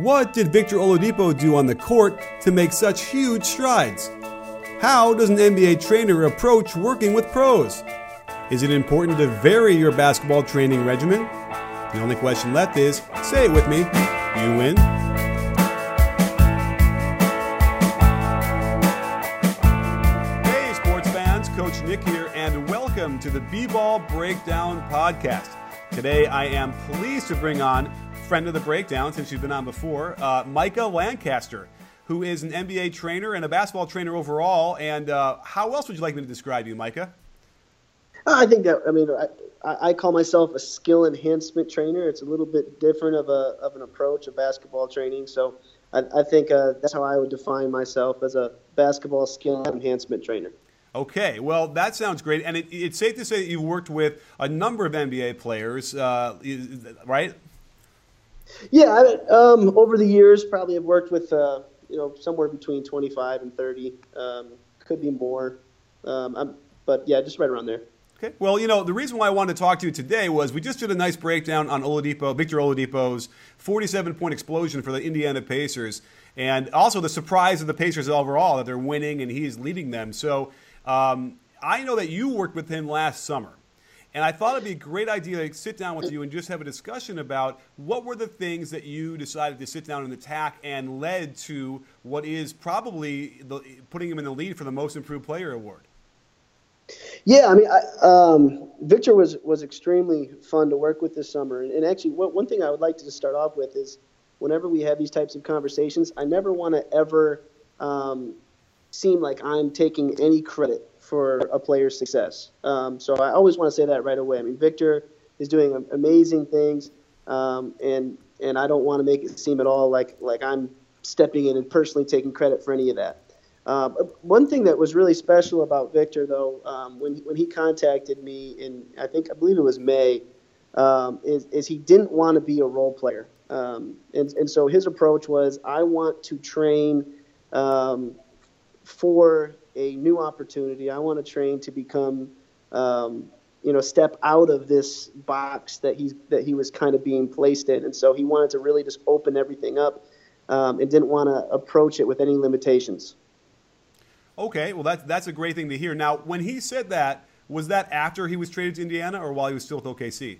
What did Victor Oladipo do on the court to make such huge strides? How does an NBA trainer approach working with pros? Is it important to vary your basketball training regimen? The only question left is say it with me you win. Hey, sports fans, Coach Nick here, and welcome to the B Ball Breakdown Podcast. Today, I am pleased to bring on friend of the breakdown since she's been on before, uh, Micah Lancaster, who is an NBA trainer and a basketball trainer overall. And uh, how else would you like me to describe you, Micah? I think that I mean I, I call myself a skill enhancement trainer. It's a little bit different of a of an approach of basketball training. So I, I think uh, that's how I would define myself as a basketball skill enhancement trainer. Okay, well, that sounds great. And it, it's safe to say that you've worked with a number of NBA players, uh, right? Yeah, I, um, over the years, probably have worked with uh, you know somewhere between 25 and 30. Um, could be more, um, but yeah, just right around there. Okay. Well, you know, the reason why I wanted to talk to you today was we just did a nice breakdown on Oladipo, Victor Oladipo's 47 point explosion for the Indiana Pacers, and also the surprise of the Pacers overall that they're winning and he's leading them. So um, I know that you worked with him last summer. And I thought it'd be a great idea to sit down with you and just have a discussion about what were the things that you decided to sit down and attack and led to what is probably the, putting him in the lead for the Most Improved Player award. Yeah, I mean, I, um, Victor was was extremely fun to work with this summer. And, and actually, one, one thing I would like to start off with is whenever we have these types of conversations, I never want to ever um, seem like I'm taking any credit for a player's success. Um, so I always want to say that right away. I mean, Victor is doing amazing things, um, and and I don't want to make it seem at all like like I'm stepping in and personally taking credit for any of that. Um, one thing that was really special about Victor, though, um, when when he contacted me in I think I believe it was May, um, is is he didn't want to be a role player, um, and and so his approach was I want to train for a new opportunity. I want to train to become, um, you know, step out of this box that he's that he was kind of being placed in, and so he wanted to really just open everything up, um, and didn't want to approach it with any limitations. Okay, well that's that's a great thing to hear. Now, when he said that, was that after he was traded to Indiana, or while he was still with OKC?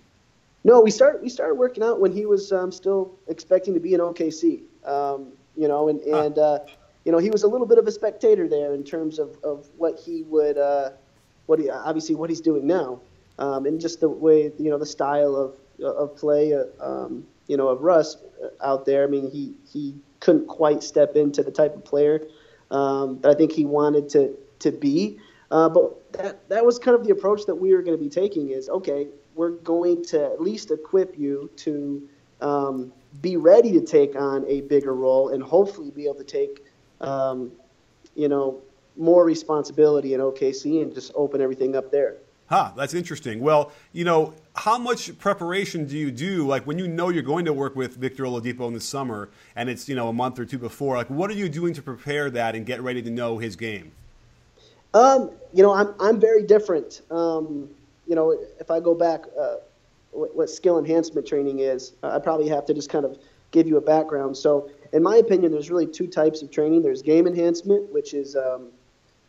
No, we started we started working out when he was um, still expecting to be in OKC. Um, you know, and and huh. uh, you know, he was a little bit of a spectator there in terms of, of what he would, uh, what he obviously what he's doing now, um, and just the way you know the style of of play, uh, um, you know, of Russ out there. I mean, he he couldn't quite step into the type of player um, that I think he wanted to to be. Uh, but that that was kind of the approach that we were going to be taking. Is okay, we're going to at least equip you to um, be ready to take on a bigger role and hopefully be able to take um, you know, more responsibility in OKC and just open everything up there. Huh, that's interesting. Well, you know, how much preparation do you do? Like when you know you're going to work with Victor Oladipo in the summer and it's, you know, a month or two before, like what are you doing to prepare that and get ready to know his game? Um, you know, I'm, I'm very different. Um, you know, if I go back, uh, what, what, skill enhancement training is, I probably have to just kind of give you a background. So in my opinion, there's really two types of training. There's game enhancement, which is um,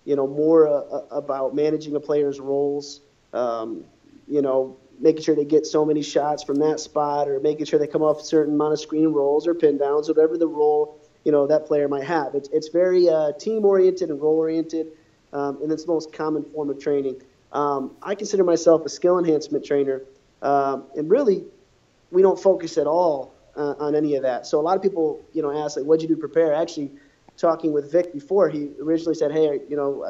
you know more uh, uh, about managing a player's roles. Um, you know, making sure they get so many shots from that spot, or making sure they come off a certain amount of screen rolls or pin downs, whatever the role you know that player might have. It's it's very uh, team oriented and role oriented, um, and it's the most common form of training. Um, I consider myself a skill enhancement trainer, um, and really, we don't focus at all uh, on any of that. So a lot of people, you know, ask like, "What'd you do to prepare?" Actually, talking with Vic before, he originally said, "Hey, you know,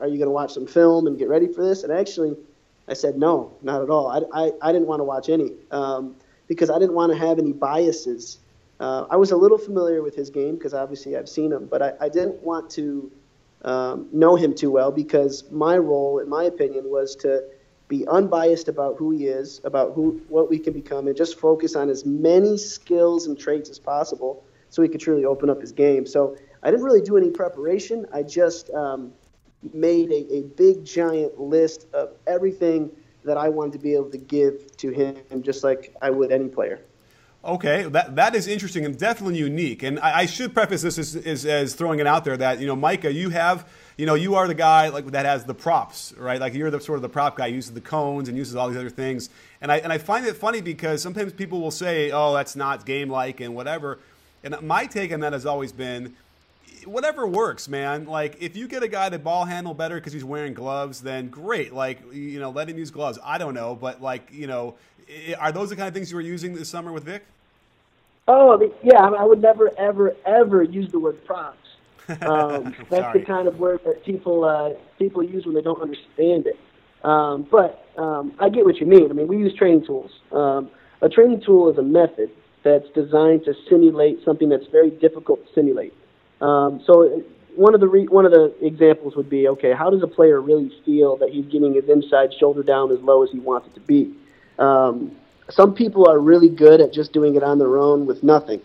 are you going to watch some film and get ready for this?" And actually, I said, "No, not at all. I, I, I didn't want to watch any um, because I didn't want to have any biases." Uh, I was a little familiar with his game because obviously I've seen him, but I, I didn't want to um, know him too well because my role, in my opinion, was to be unbiased about who he is, about who what we can become, and just focus on as many skills and traits as possible so he could truly open up his game. So I didn't really do any preparation. I just um, made a, a big giant list of everything that I wanted to be able to give to him, just like I would any player. Okay, that that is interesting and definitely unique. And I, I should preface this as, as, as, throwing it out there that you know, Micah, you have you know, you are the guy like that has the props, right? Like you're the sort of the prop guy, uses the cones and uses all these other things. And I and I find it funny because sometimes people will say, "Oh, that's not game like" and whatever. And my take on that has always been, whatever works, man. Like if you get a guy that ball handle better because he's wearing gloves, then great. Like you know, let him use gloves. I don't know, but like you know, are those the kind of things you were using this summer with Vic? Oh, yeah. I would never, ever, ever use the word props. Um, that's the kind of word that people uh, people use when they don't understand it. Um, but um, I get what you mean. I mean, we use training tools. Um, a training tool is a method that's designed to simulate something that's very difficult to simulate. Um, so one of the re- one of the examples would be okay, how does a player really feel that he's getting his inside shoulder down as low as he wants it to be? Um, some people are really good at just doing it on their own with nothing.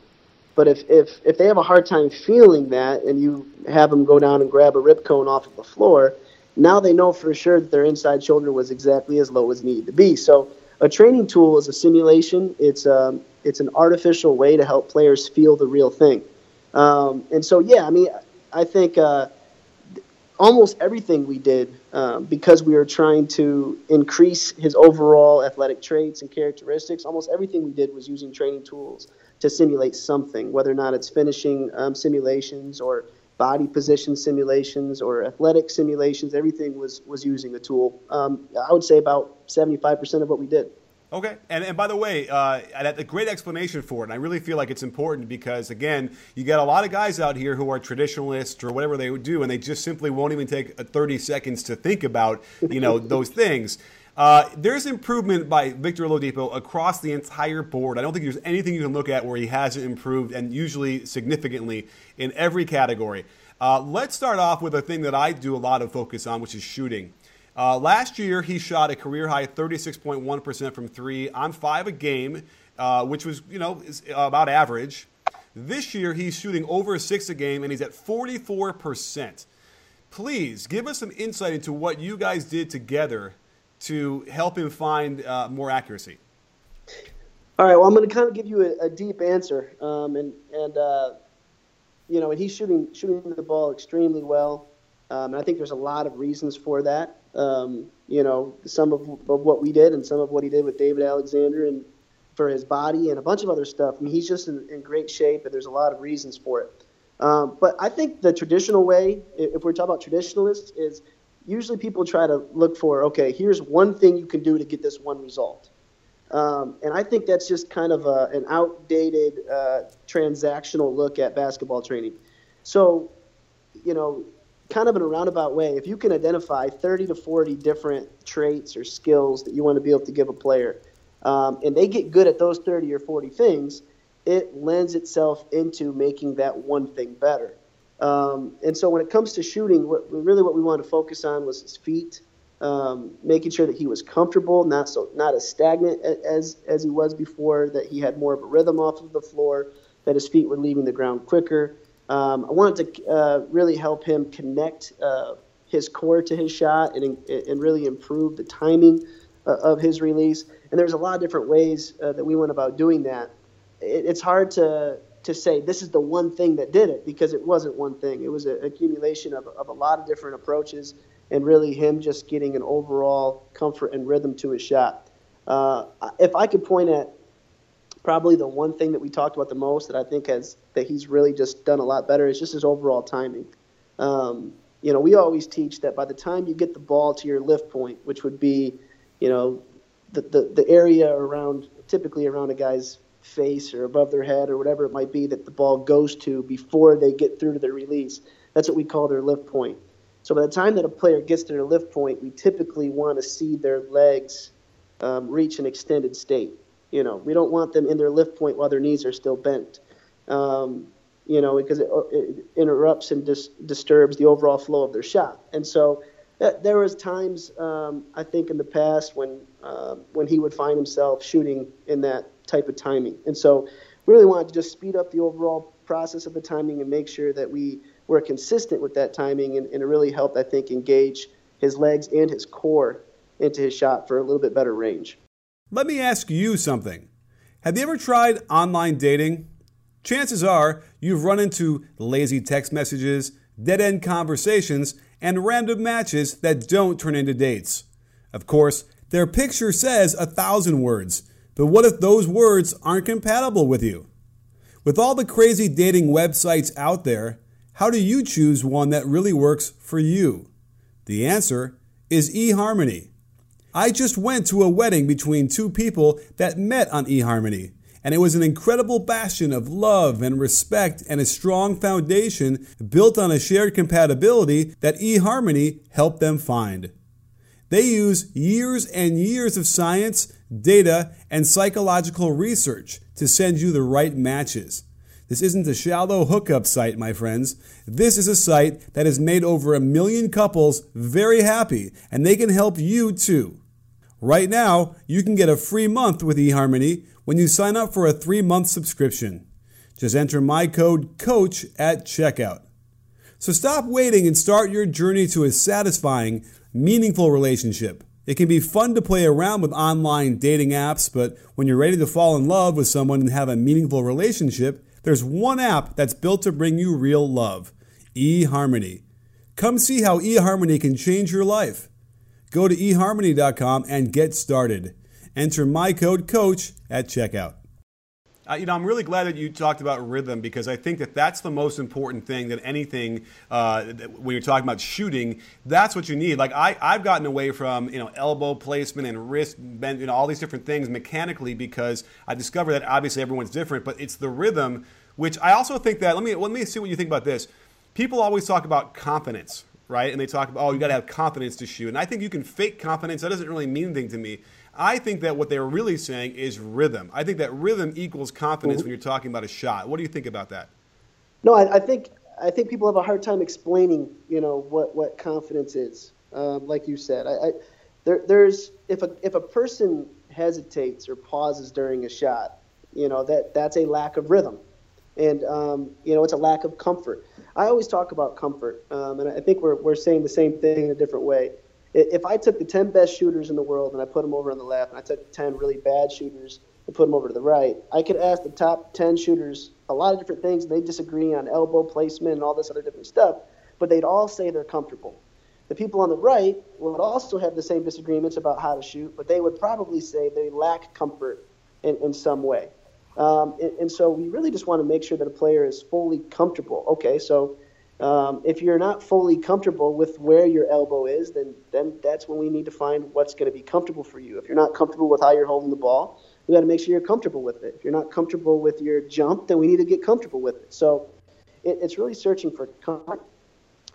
But if, if, if they have a hard time feeling that and you have them go down and grab a rip cone off of the floor, now they know for sure that their inside shoulder was exactly as low as needed to be. So a training tool is a simulation. It's, um, it's an artificial way to help players feel the real thing. Um, and so, yeah, I mean, I think uh, almost everything we did um, because we were trying to increase his overall athletic traits and characteristics. Almost everything we did was using training tools to simulate something, whether or not it's finishing um, simulations or body position simulations or athletic simulations. Everything was was using the tool. Um, I would say about seventy five percent of what we did. Okay, and, and by the way, uh, a great explanation for it. And I really feel like it's important because, again, you get a lot of guys out here who are traditionalists or whatever they would do, and they just simply won't even take 30 seconds to think about, you know, those things. Uh, there's improvement by Victor Oladipo across the entire board. I don't think there's anything you can look at where he hasn't improved, and usually significantly in every category. Uh, let's start off with a thing that I do a lot of focus on, which is shooting. Uh, last year, he shot a career high 36.1% from three on five a game, uh, which was, you know, about average. This year, he's shooting over six a game, and he's at 44%. Please give us some insight into what you guys did together to help him find uh, more accuracy. All right. Well, I'm going to kind of give you a, a deep answer, um, and and uh, you know, and he's shooting shooting the ball extremely well, um, and I think there's a lot of reasons for that um, you know, some of, of what we did and some of what he did with David Alexander and for his body and a bunch of other stuff. I mean, he's just in, in great shape, and there's a lot of reasons for it. Um, but I think the traditional way, if we're talking about traditionalists, is usually people try to look for, okay, here's one thing you can do to get this one result. Um, and I think that's just kind of a, an outdated uh, transactional look at basketball training. So, you know, kind of in a roundabout way, if you can identify 30 to 40 different traits or skills that you want to be able to give a player, um, and they get good at those 30 or 40 things, it lends itself into making that one thing better. Um, and so when it comes to shooting, what, really what we wanted to focus on was his feet, um, making sure that he was comfortable, not so not as stagnant as as he was before, that he had more of a rhythm off of the floor, that his feet were leaving the ground quicker. Um, I wanted to uh, really help him connect uh, his core to his shot and, and really improve the timing uh, of his release. And there's a lot of different ways uh, that we went about doing that. It, it's hard to to say this is the one thing that did it because it wasn't one thing. It was an accumulation of, of a lot of different approaches and really him just getting an overall comfort and rhythm to his shot. Uh, if I could point at probably the one thing that we talked about the most that I think has that he's really just done a lot better is just his overall timing. Um, you know, we always teach that by the time you get the ball to your lift point, which would be, you know, the, the, the area around, typically around a guy's face or above their head or whatever it might be that the ball goes to before they get through to their release. That's what we call their lift point. So by the time that a player gets to their lift point, we typically want to see their legs um, reach an extended state. You know, we don't want them in their lift point while their knees are still bent. Um, you know, because it, it interrupts and dis- disturbs the overall flow of their shot. And so that, there was times um, I think in the past when uh, when he would find himself shooting in that type of timing. And so we really wanted to just speed up the overall process of the timing and make sure that we were consistent with that timing and, and it really helped I think engage his legs and his core into his shot for a little bit better range. Let me ask you something. Have you ever tried online dating? Chances are you've run into lazy text messages, dead end conversations, and random matches that don't turn into dates. Of course, their picture says a thousand words, but what if those words aren't compatible with you? With all the crazy dating websites out there, how do you choose one that really works for you? The answer is eHarmony. I just went to a wedding between two people that met on eHarmony, and it was an incredible bastion of love and respect and a strong foundation built on a shared compatibility that eHarmony helped them find. They use years and years of science, data, and psychological research to send you the right matches. This isn't a shallow hookup site, my friends. This is a site that has made over a million couples very happy, and they can help you too. Right now, you can get a free month with eHarmony when you sign up for a three month subscription. Just enter my code COACH at checkout. So stop waiting and start your journey to a satisfying, meaningful relationship. It can be fun to play around with online dating apps, but when you're ready to fall in love with someone and have a meaningful relationship, there's one app that's built to bring you real love eHarmony. Come see how eHarmony can change your life. Go to eharmony.com and get started. Enter my code COACH at checkout. Uh, you know, I'm really glad that you talked about rhythm because I think that that's the most important thing that anything uh, when you're talking about shooting. That's what you need. Like I, I've gotten away from you know elbow placement and wrist bend, you know, all these different things mechanically because I discovered that obviously everyone's different, but it's the rhythm. Which I also think that let me let me see what you think about this. People always talk about confidence, right? And they talk about, oh, you got to have confidence to shoot. And I think you can fake confidence. That doesn't really mean anything to me. I think that what they're really saying is rhythm. I think that rhythm equals confidence mm-hmm. when you're talking about a shot. What do you think about that? No, I, I, think I think people have a hard time explaining, you know, what, what confidence is. Um, like you said, I, I, there, there's if a if a person hesitates or pauses during a shot, you know that that's a lack of rhythm, and um, you know it's a lack of comfort. I always talk about comfort, um, and I think we're, we're saying the same thing in a different way. If I took the 10 best shooters in the world and I put them over on the left, and I took 10 really bad shooters and put them over to the right, I could ask the top 10 shooters a lot of different things, and they disagree on elbow placement and all this other different stuff, but they'd all say they're comfortable. The people on the right would also have the same disagreements about how to shoot, but they would probably say they lack comfort in, in some way. Um, and, and, so we really just want to make sure that a player is fully comfortable. Okay, so um, if you're not fully comfortable with where your elbow is, then then that's when we need to find what's going to be comfortable for you. If you're not comfortable with how you're holding the ball, we got to make sure you're comfortable with it. If you're not comfortable with your jump, then we need to get comfortable with it. So it, it's really searching for comfort.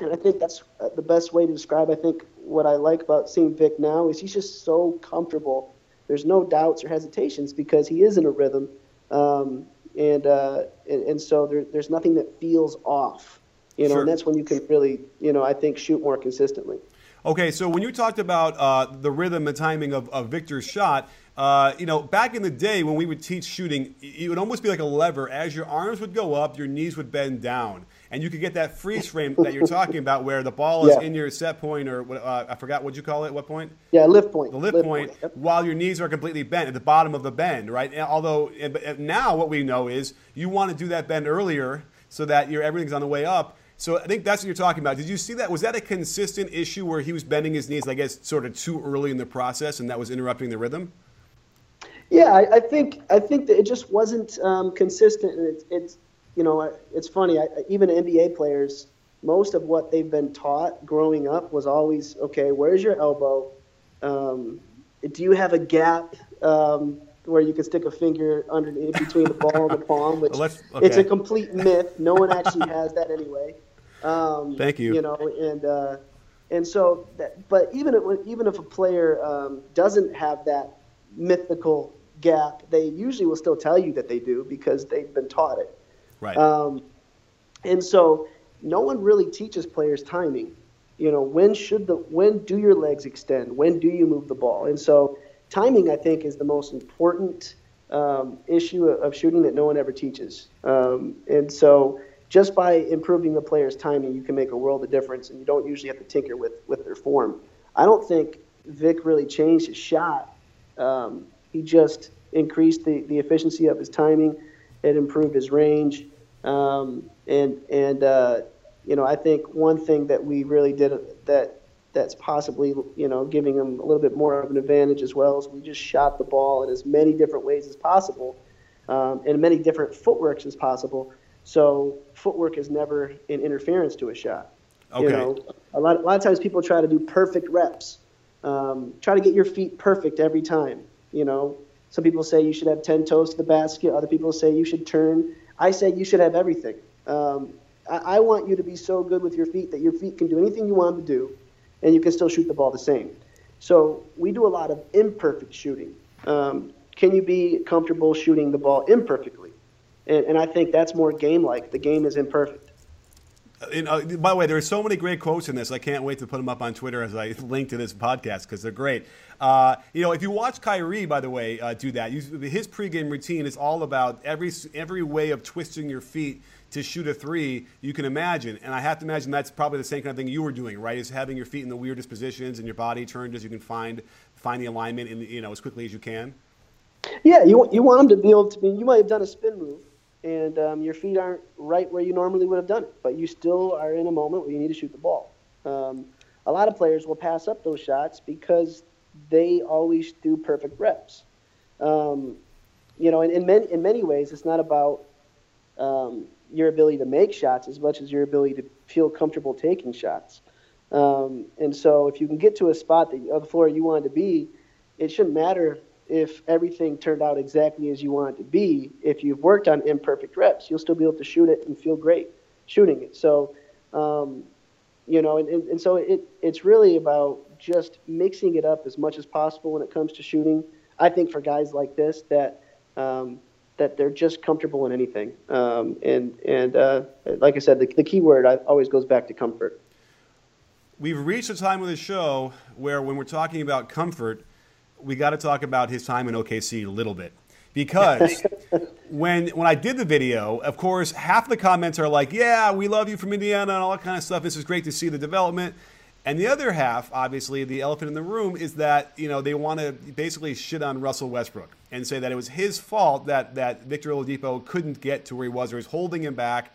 And I think that's uh, the best way to describe. I think what I like about seeing Vic now is he's just so comfortable. There's no doubts or hesitations because he is in a rhythm um, and, uh, and, and so there, there's nothing that feels off, you know, sure. and that's when you can really, you know, I think shoot more consistently. Okay, so when you talked about uh, the rhythm and timing of, of Victor's shot, uh, you know, back in the day when we would teach shooting, it would almost be like a lever. As your arms would go up, your knees would bend down and you could get that freeze frame that you're talking about, where the ball is yeah. in your set point, or uh, I forgot what you call it. What point? Yeah, lift point. The lift, lift point, point yep. while your knees are completely bent at the bottom of the bend, right? Although now what we know is you want to do that bend earlier so that your everything's on the way up. So I think that's what you're talking about. Did you see that? Was that a consistent issue where he was bending his knees, I guess, sort of too early in the process, and that was interrupting the rhythm? Yeah, I, I think I think that it just wasn't um, consistent, and it's, it's you know, it's funny. I, even NBA players, most of what they've been taught growing up was always, okay, where's your elbow? Um, do you have a gap um, where you can stick a finger under between the ball and the palm? Which okay. it's a complete myth. No one actually has that anyway. Um, Thank you. You know, and uh, and so, that, but even if, even if a player um, doesn't have that mythical gap, they usually will still tell you that they do because they've been taught it. Right. Um, and so no one really teaches players timing. You know, when should the when do your legs extend? When do you move the ball? And so timing, I think, is the most important um, issue of shooting that no one ever teaches. Um, and so just by improving the player's timing, you can make a world of difference, and you don't usually have to tinker with with their form. I don't think Vic really changed his shot. Um, he just increased the, the efficiency of his timing. It improved his range. Um, and and uh, you know, I think one thing that we really did that that's possibly you know giving him a little bit more of an advantage as well is we just shot the ball in as many different ways as possible, um, and many different footworks as possible. So footwork is never an interference to a shot. Okay. You know, a lot, a lot of times people try to do perfect reps. Um, try to get your feet perfect every time. You know, some people say you should have 10 toes to the basket. Other people say you should turn. I say you should have everything. Um, I, I, want you to be so good with your feet that your feet can do anything you want them to do, and you can still shoot the ball the same. So we do a lot of imperfect shooting. Um, can you be comfortable shooting the ball imperfectly? And, and I think that's more game-like. The game is imperfect. Uh, by the way, there are so many great quotes in this. I can't wait to put them up on Twitter as I link to this podcast because they're great. Uh, you know, if you watch Kyrie, by the way, uh, do that. You, his pregame routine is all about every every way of twisting your feet to shoot a three you can imagine. And I have to imagine that's probably the same kind of thing you were doing, right? Is having your feet in the weirdest positions and your body turned as you can find find the alignment in you know as quickly as you can. Yeah, you you want them to be able to be. You might have done a spin move and um, your feet aren't right where you normally would have done it, but you still are in a moment where you need to shoot the ball. Um, a lot of players will pass up those shots because they always do perfect reps. Um, you know, in, in, many, in many ways, it's not about um, your ability to make shots as much as your ability to feel comfortable taking shots. Um, and so, if you can get to a spot that, of the floor you want to be, it shouldn't matter if everything turned out exactly as you want it to be, if you've worked on imperfect reps, you'll still be able to shoot it and feel great shooting it. So, um, you know, and, and, and, so it, it's really about just mixing it up as much as possible when it comes to shooting. I think for guys like this that um, that they're just comfortable in anything. Um, and and uh, like I said, the, the key word always goes back to comfort. We've reached a time of the show where when we're talking about comfort, we got to talk about his time in OKC a little bit because when when I did the video, of course, half the comments are like, "Yeah, we love you from Indiana and all that kind of stuff. This is great to see the development." And the other half, obviously, the elephant in the room is that you know they want to basically shit on Russell Westbrook and say that it was his fault that that Victor Oladipo couldn't get to where he was or was holding him back.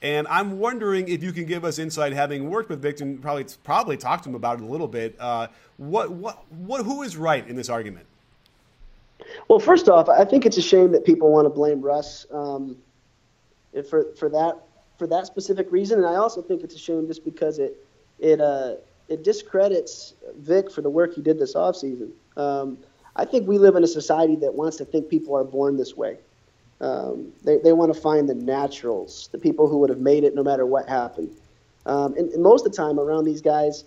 And I'm wondering if you can give us insight, having worked with Victor, and probably probably talked to him about it a little bit. Uh, what what what? Who is right in this argument? Well, first off, I think it's a shame that people want to blame Russ um, for for that for that specific reason, and I also think it's a shame just because it it uh, it discredits Vic for the work he did this offseason. Um, I think we live in a society that wants to think people are born this way. Um, they they want to find the naturals, the people who would have made it no matter what happened. Um, and, and, most of the time around these guys,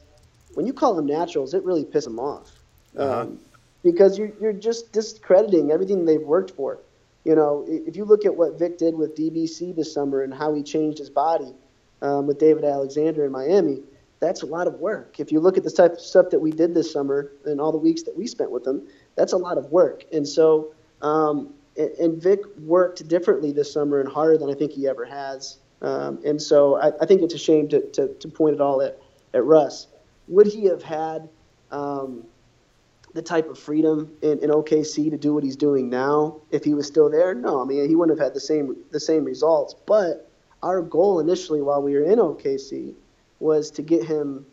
when you call them naturals, it really pisses them off. Uh-huh. Um, because you're, you're just discrediting everything they've worked for. You know, if you look at what Vic did with DBC this summer and how he changed his body um, with David Alexander in Miami, that's a lot of work. If you look at the type of stuff that we did this summer and all the weeks that we spent with them, that's a lot of work. And so, um, and Vic worked differently this summer and harder than I think he ever has. Um, and so I, I, think it's a shame to, to, to, point it all at, at Russ. Would he have had um, the type of freedom in, in, OKC to do what he's doing now if he was still there? No, I mean he wouldn't have had the same the same results. But our goal initially while we were in OKC was to get him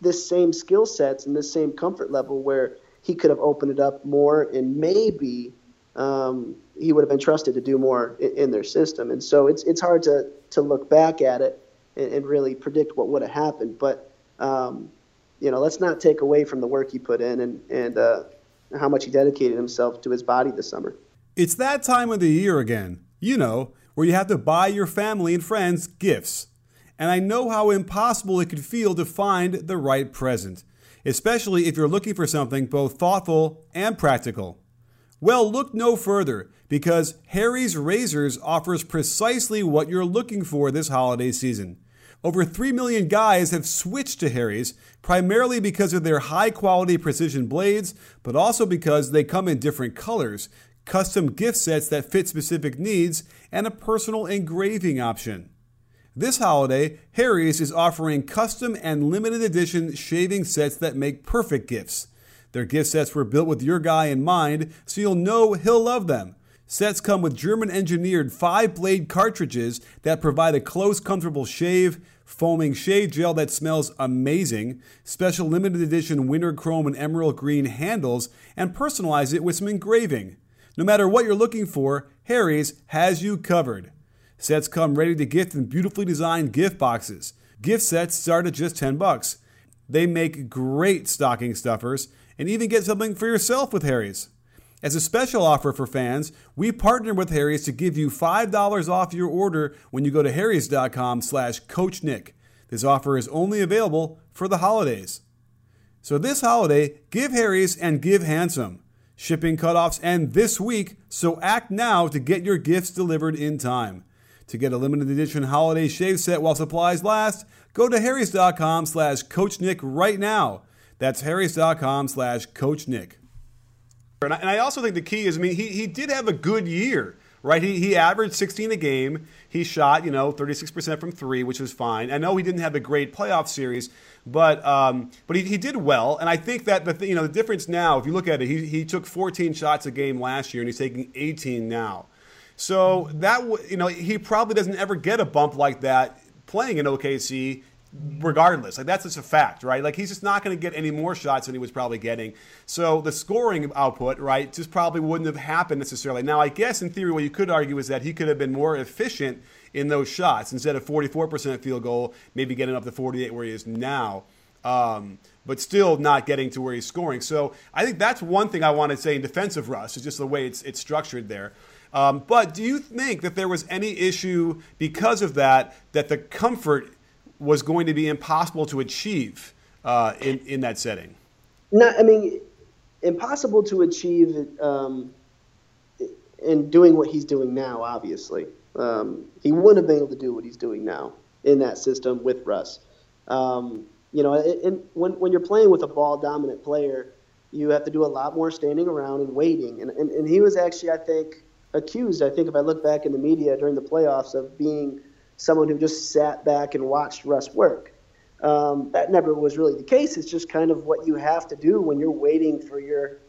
this same skill sets and this same comfort level where he could have opened it up more and maybe um, he would have been trusted to do more in, their system. And so it's it's hard to to look back at it and, and really predict what would have happened. But um, you know, let's not take away from the work he put in and and uh, how much he dedicated himself to his body this summer. It's that time of the year again. You know, where you have to buy your family and friends gifts. And I know how impossible it could feel to find the right present, especially if you're looking for something both thoughtful and practical. Well, look no further because Harry's Razors offers precisely what you're looking for this holiday season. Over 3 million guys have switched to Harry's, primarily because of their high quality precision blades, but also because they come in different colors, custom gift sets that fit specific needs, and a personal engraving option. This holiday, Harry's is offering custom and limited edition shaving sets that make perfect gifts. Their gift sets were built with your guy in mind, so you'll know he'll love them. Sets come with German engineered five blade cartridges that provide a close, comfortable shave, foaming shave gel that smells amazing, special limited edition winter chrome and emerald green handles, and personalize it with some engraving. No matter what you're looking for, Harry's has you covered. Sets come ready to gift in beautifully designed gift boxes. Gift sets start at just 10 bucks. They make great stocking stuffers and even get something for yourself with Harry's. As a special offer for fans, we partner with Harry's to give you $5 off your order when you go to harrys.com slash coachnick. This offer is only available for the holidays. So this holiday, give Harry's and give handsome. Shipping cutoffs end this week, so act now to get your gifts delivered in time. To get a limited edition holiday shave set while supplies last, go to harrys.com slash coachnick right now. That's harrys.com slash coachnick. And I, and I also think the key is, I mean, he, he did have a good year, right? He, he averaged 16 a game. He shot, you know, 36% from three, which was fine. I know he didn't have a great playoff series, but um, but he, he did well. And I think that the you know the difference now, if you look at it, he, he took 14 shots a game last year, and he's taking 18 now. So that you know he probably doesn't ever get a bump like that playing in OKC regardless. Like that's just a fact, right? Like he's just not going to get any more shots than he was probably getting. So the scoring output, right, just probably wouldn't have happened necessarily. Now, I guess in theory, what you could argue is that he could have been more efficient in those shots instead of 44% field goal, maybe getting up to 48 where he is now. Um, but still not getting to where he's scoring. So I think that's one thing I want to say in defense of Russ is just the way it's it's structured there. Um, but do you think that there was any issue because of that that the comfort was going to be impossible to achieve uh, in in that setting. No, I mean, impossible to achieve um, in doing what he's doing now. Obviously, um, he wouldn't have been able to do what he's doing now in that system with Russ. Um, you know, and when when you're playing with a ball dominant player, you have to do a lot more standing around and waiting. And, and and he was actually, I think, accused. I think if I look back in the media during the playoffs of being someone who just sat back and watched Russ work. Um, that never was really the case. It's just kind of what you have to do when you're waiting for your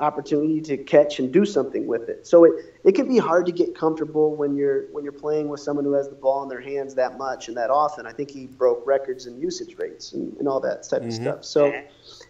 opportunity to catch and do something with it. So it, it can be hard to get comfortable when you're when you're playing with someone who has the ball in their hands that much and that often. I think he broke records in usage rates and, and all that type mm-hmm. of stuff. So,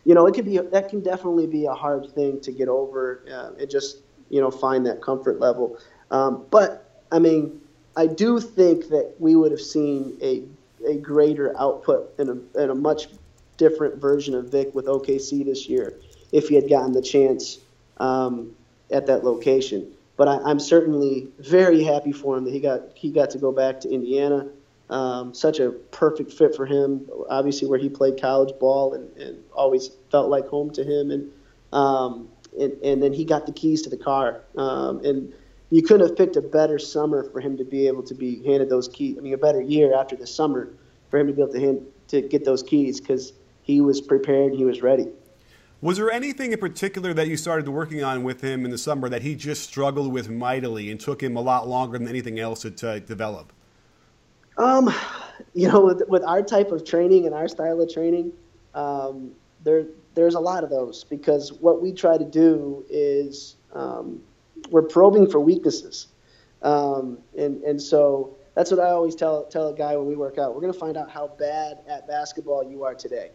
you know, it can be that can definitely be a hard thing to get over uh, and just you know find that comfort level. Um, but I mean, I do think that we would have seen a a greater output and a, and a much different version of Vic with OKC this year if he had gotten the chance um, at that location. But I, am certainly very happy for him that he got he got to go back to Indiana. Um, such a perfect fit for him. Obviously, where he played college ball and, and always felt like home to him. And, um, and and then he got the keys to the car. Um, and you couldn't have picked a better summer for him to be able to be handed those keys. I mean, a better year after the summer for him to be able to hand, to get those keys because he was prepared, he was ready. Was there anything in particular that you started working on with him in the summer that he just struggled with mightily and took him a lot longer than anything else to, to develop? Um, you know, with, with our type of training and our style of training, um, there there's a lot of those because what we try to do is um, we're probing for weaknesses, um, and and so that's what I always tell tell a guy when we work out. We're going to find out how bad at basketball you are today.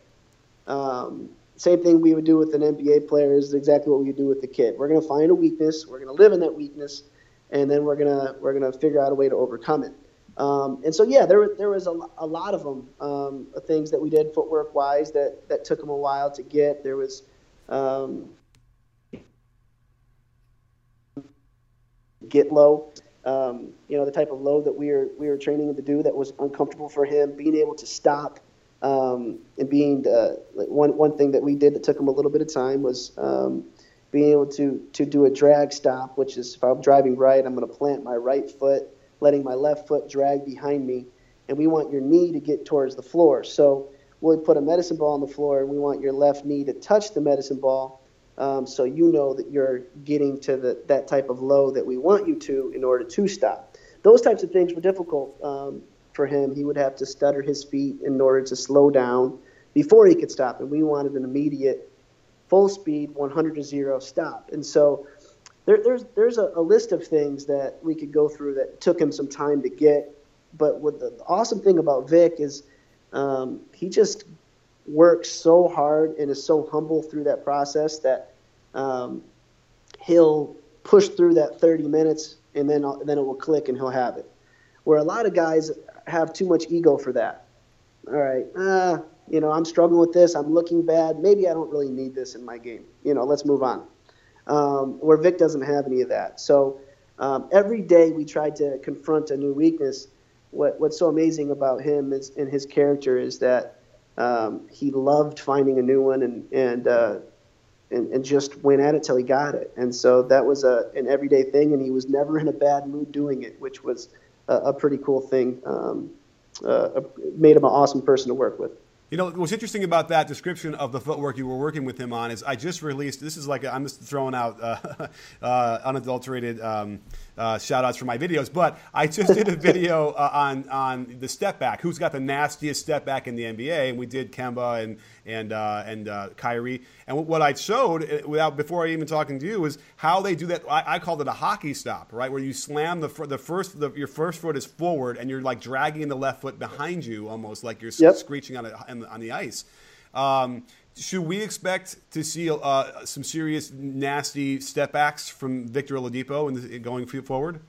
Um, same thing we would do with an NBA player is exactly what we do with the kid. We're going to find a weakness. We're going to live in that weakness, and then we're gonna we're gonna figure out a way to overcome it. Um, and so yeah, there there was a, a lot of them um, things that we did footwork wise that that took them a while to get. There was um, get low. Um, you know, the type of low that we were we were training him to do that was uncomfortable for him. Being able to stop um, and being uh, like one one thing that we did that took him a little bit of time was um, being able to to do a drag stop, which is if I'm driving right, I'm going to plant my right foot, letting my left foot drag behind me, and we want your knee to get towards the floor. So we'll put a medicine ball on the floor, and we want your left knee to touch the medicine ball um, so you know that you're getting to the, that type of low that we want you to in order to stop. Those types of things were difficult um, for him. He would have to stutter his feet in order to slow down before he could stop, and we wanted an immediate full speed, 100 to zero, stop. And so there, there's there's a, a, list of things that we could go through that took him some time to get. But what the awesome thing about Vic is um, he just works so hard and is so humble through that process that um, he'll push through that 30 minutes and then then it will click and he'll have it. Where a lot of guys have too much ego for that. All right, uh, you know, I'm struggling with this. I'm looking bad. Maybe I don't really need this in my game. You know, let's move on. Um, where Vic doesn't have any of that. So um, every day we try to confront a new weakness. What, what's so amazing about him is, and his character is that um, he loved finding a new one and and, uh, and and just went at it till he got it. And so that was a an everyday thing, and he was never in a bad mood doing it, which was a, a pretty cool thing. Um, uh, made him an awesome person to work with. You know, what's interesting about that description of the footwork you were working with him on is I just released, this is like, i am just throwing out uh, uh, unadulterated um, uh, shout outs for my videos, but I just did a video uh, on, on the step back, who's got the nastiest step back in the NBA, and we did Kemba and, and, uh, and uh, Kyrie. And what I showed, uh, without before I even talking to you, is how they do that. I, I called it a hockey stop, right, where you slam the, the first, the, your first foot is forward, and you're like dragging the left foot behind you, almost like you're yep. screeching on, a, on the ice. Um, should we expect to see uh, some serious, nasty step backs from Victor Oladipo in going forward?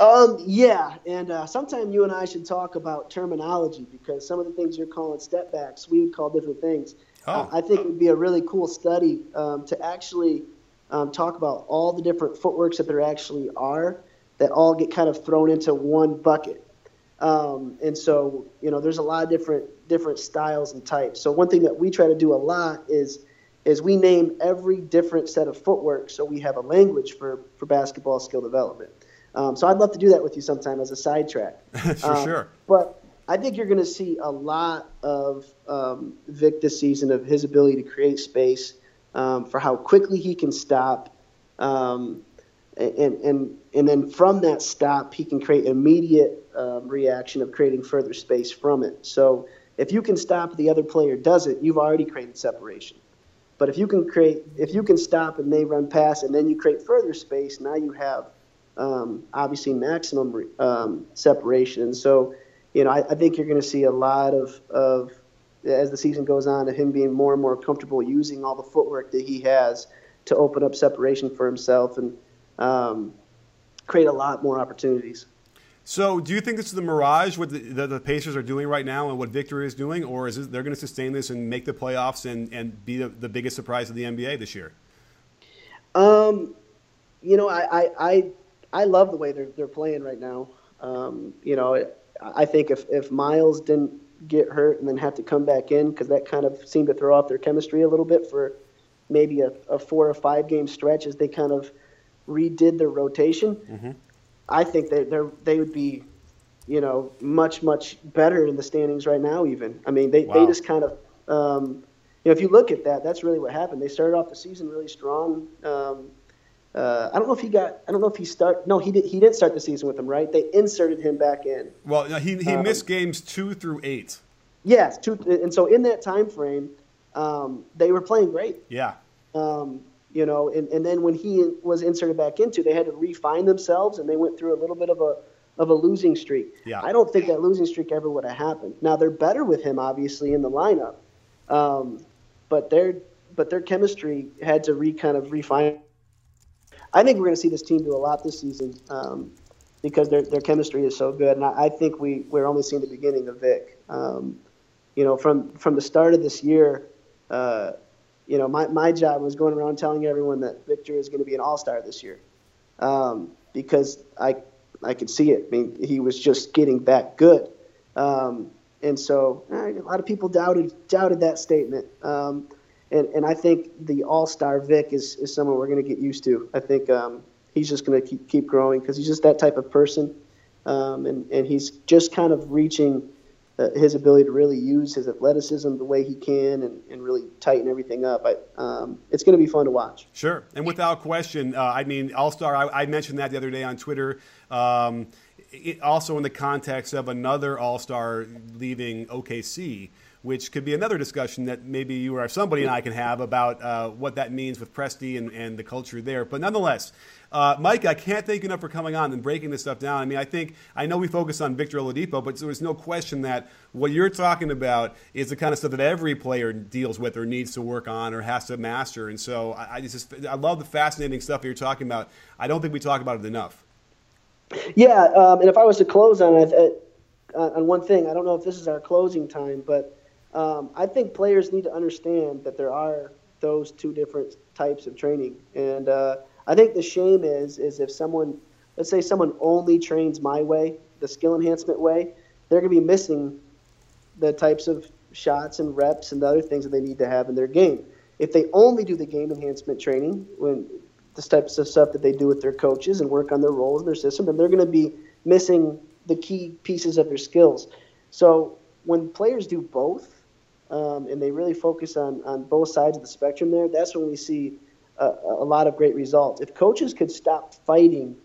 Um, yeah, and uh, sometime you and I should talk about terminology because some of the things you're calling step backs, we would call different things. Oh. Uh, I think it would be a really cool study um, to actually um, talk about all the different footworks that there actually are that all get kind of thrown into one bucket. Um, and so, you know, there's a lot of different different styles and types. So one thing that we try to do a lot is is we name every different set of footwork so we have a language for, for basketball skill development. Um, so I'd love to do that with you sometime as a sidetrack. for um, sure. But I think you're going to see a lot of um, Vic this season of his ability to create space um, for how quickly he can stop. Um, and, and, and then from that stop, he can create immediate um, reaction of creating further space from it. So if you can stop the other player does it, you've already created separation. But if you can create, if you can stop and they run past, and then you create further space, now you have um, obviously maximum um, separation. So, you know, I, I think you're going to see a lot of, of as the season goes on, of him being more and more comfortable using all the footwork that he has to open up separation for himself and um, create a lot more opportunities. So, do you think this is the mirage what the, the, the, Pacers are doing right now and what Victor is doing, or is this, they're going to sustain this and make the playoffs and, and be the, the biggest surprise of the NBA this year? Um, you know, I, I, I, I love the way they're, they're playing right now. Um, you know, I think if, if Myles didn't get hurt and then have to come back in, because that kind of seemed to throw off their chemistry a little bit for maybe a, a four or five game stretch as they kind of redid their rotation. Mm-hmm I think they they they would be, you know, much much better in the standings right now. Even I mean, they wow. they just kind of, um, you know, if you look at that, that's really what happened. They started off the season really strong. Um, uh, I don't know if he got. I don't know if he start. No, he did. He didn't start the season with them, right? They inserted him back in. Well, he he um, missed games two through eight. Yes, two, and so in that time frame, um, they were playing great. Yeah. Um, you know, and, and then when he was inserted back into, they had to refine themselves, and they went through a little bit of a of a losing streak. Yeah. I don't think that losing streak ever would have happened. Now they're better with him, obviously, in the lineup, um, but their but their chemistry had to re kind of refine. I think we're going to see this team do a lot this season um, because their their chemistry is so good, and I, I, think we we're only seeing the beginning of Vic. Um, you know, from from the start of this year. Uh, you know, my, my job was going around telling everyone that Victor is going to be an all star this year um, because I, I could see it. I mean, he was just getting that good. Um, and so eh, a lot of people doubted doubted that statement. Um, and, and I think the all star Vic is, is someone we're going to get used to. I think um, he's just going to keep, keep growing because he's just that type of person. Um, and, and he's just kind of reaching uh, his ability to really use his athleticism the way he can and, and really tighten everything up. I, um, it's going to be fun to watch. Sure. And without question, uh, I mean, All Star, I, I, mentioned that the other day on Twitter. Um, it, also in the context of another All Star leaving OKC. Which could be another discussion that maybe you or somebody and I can have about uh, what that means with Presti and, and the culture there. But nonetheless, uh, Mike, I can't thank you enough for coming on and breaking this stuff down. I mean, I think I know we focus on Victor Oladipo, but there's no question that what you're talking about is the kind of stuff that every player deals with or needs to work on or has to master. And so I, I just I love the fascinating stuff you're talking about. I don't think we talk about it enough. Yeah, um, and if I was to close on it, uh, on one thing, I don't know if this is our closing time, but um, I think players need to understand that there are those two different types of training, and uh, I think the shame is is if someone, let's say someone only trains my way, the skill enhancement way, they're going to be missing the types of shots and reps and the other things that they need to have in their game. If they only do the game enhancement training, when this types of stuff that they do with their coaches and work on their roles in their system, then they're going to be missing the key pieces of their skills. So when players do both, um, and they really focus on, on both sides of the spectrum there, that's when we see a, a lot of great results. If coaches could stop fighting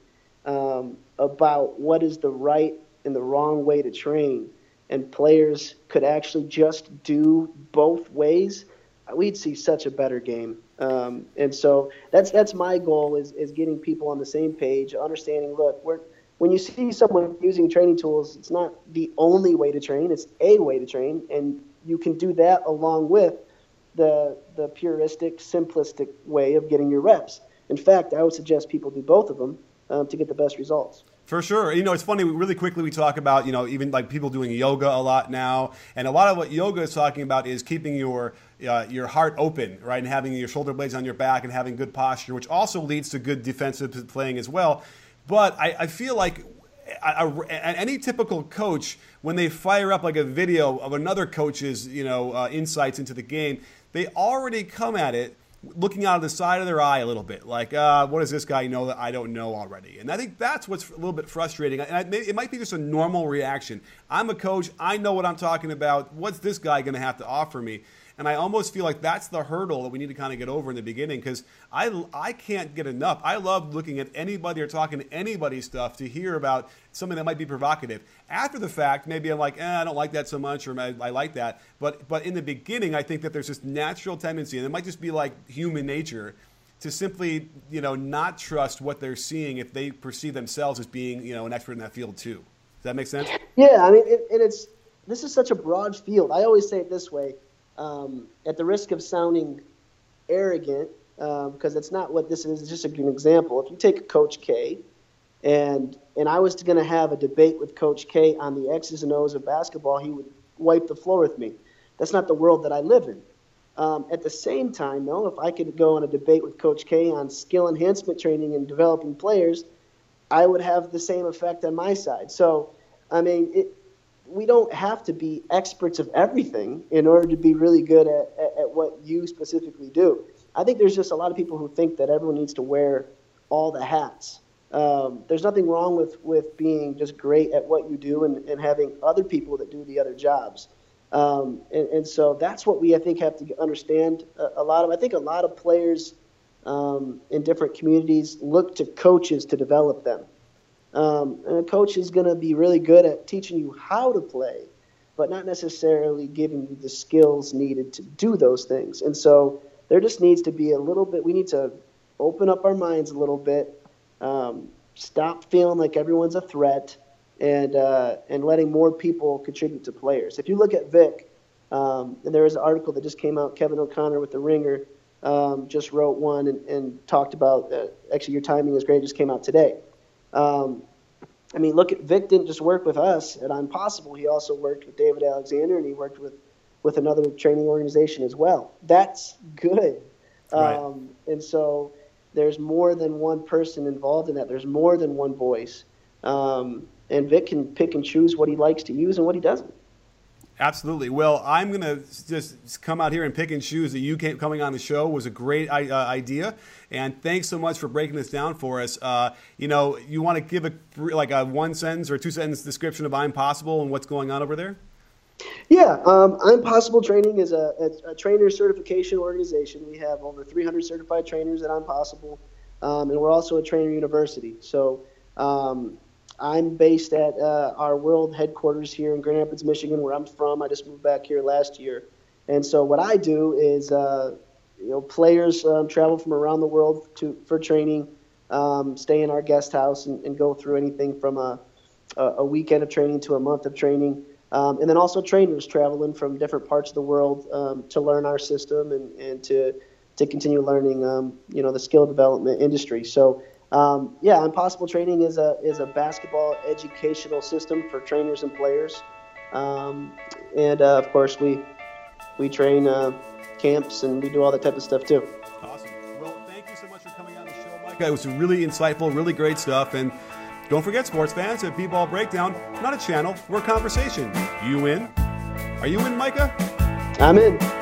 um, about what is the right and the wrong way to train, and players could actually just do both ways, we'd see such a better game. Um, and so that's that's my goal is, is getting people on the same page, understanding. Look, we're, when you see someone using training tools, it's not the only way to train; it's a way to train, and you can do that along with the the puristic, simplistic way of getting your reps. In fact, I would suggest people do both of them um, to get the best results. For sure. You know, it's funny, really quickly, we talk about, you know, even like people doing yoga a lot now. And a lot of what yoga is talking about is keeping your, uh, your heart open, right? And having your shoulder blades on your back and having good posture, which also leads to good defensive playing as well. But I, I feel like a, a, any typical coach, when they fire up like a video of another coach's, you know, uh, insights into the game, they already come at it looking out of the side of their eye a little bit, like, uh, what does this guy know that I don't know already? And I think that's what's a little bit frustrating. And it might be just a normal reaction. I'm a coach. I know what I'm talking about. What's this guy going to have to offer me? And I almost feel like that's the hurdle that we need to kind of get over in the beginning because I, I can't get enough. I love looking at anybody or talking to anybody stuff to hear about something that might be provocative. After the fact, maybe I'm like, eh, I don't like that so much or I, I like that. But, but in the beginning, I think that there's this natural tendency, and it might just be like human nature to simply you know not trust what they're seeing if they perceive themselves as being you know an expert in that field too. Does that make sense? Yeah, I mean, it, it, it's this is such a broad field. I always say it this way: um, at the risk of sounding arrogant, because um, not what this is. It's just an example. If you take Coach K, and and I was going to have a debate with Coach K on the X's and O's of basketball, he would wipe the floor with me. That's not the world that I live in. Um, at the same time, though, if I could go on a debate with Coach K on skill enhancement training and developing players, I would have the same effect on my side. So, I mean, it, we don't have to be experts of everything in order to be really good at, at, at, what you specifically do. I think there's just a lot of people who think that everyone needs to wear all the hats. Um, there's nothing wrong with, with being just great at what you do and, and having other people that do the other jobs. Um, and, and, so that's what we, I think, have to understand a, a lot of. I think a lot of players um, in different communities look to coaches to develop them. Um, and a coach is going to be really good at teaching you how to play, but not necessarily giving you the skills needed to do those things. And so there just needs to be a little bit, we need to open up our minds a little bit, um, stop feeling like everyone's a threat, and, uh, and letting more people contribute to players. If you look at Vic, um, and there is an article that just came out, Kevin O'Connor with The Ringer um, just wrote one and, and talked about, uh, actually, your timing is great, just came out today um, I mean, look at Vic didn't just work with us at Impossible. He also worked with David Alexander, and he worked with with another training organization as well. That's good. Right. Um, and so there's more than one person involved in that. There's more than one voice. Um, and Vic can pick and choose what he likes to use and what he doesn't. Absolutely. Well, I'm going to just come out here and pick and choose that you came, coming on the show was a great uh, idea. And thanks so much for breaking this down for us. Uh, you know, you want to give a like a one sentence or two sentence description of Impossible and what's going on over there? Yeah, um, Impossible Training is a, a, a, trainer certification organization. We have over 300 certified trainers at Impossible, um, and we're also a trainer university. So um, I'm based at uh, our world headquarters here in Grand Rapids, Michigan, where I'm from. I just moved back here last year, and so what I do is, uh, you know, players um, travel from around the world to for training, um, stay in our guest house, and, and, go through anything from a, a weekend of training to a month of training. Um, and then also trainers traveling from different parts of the world um, to learn our system and, and to to continue learning, um, you know, the skill development industry. So um, yeah, Impossible Training is a is a basketball educational system for trainers and players, um, and uh, of course we we train uh, camps and we do all that type of stuff too. Awesome. Well, thank you so much for coming on the show, Micah. It was really insightful, really great stuff, and don't forget, sports fans, at B-Ball Breakdown, not a channel, we're a conversation. You in? Are you in, Micah? I'm in.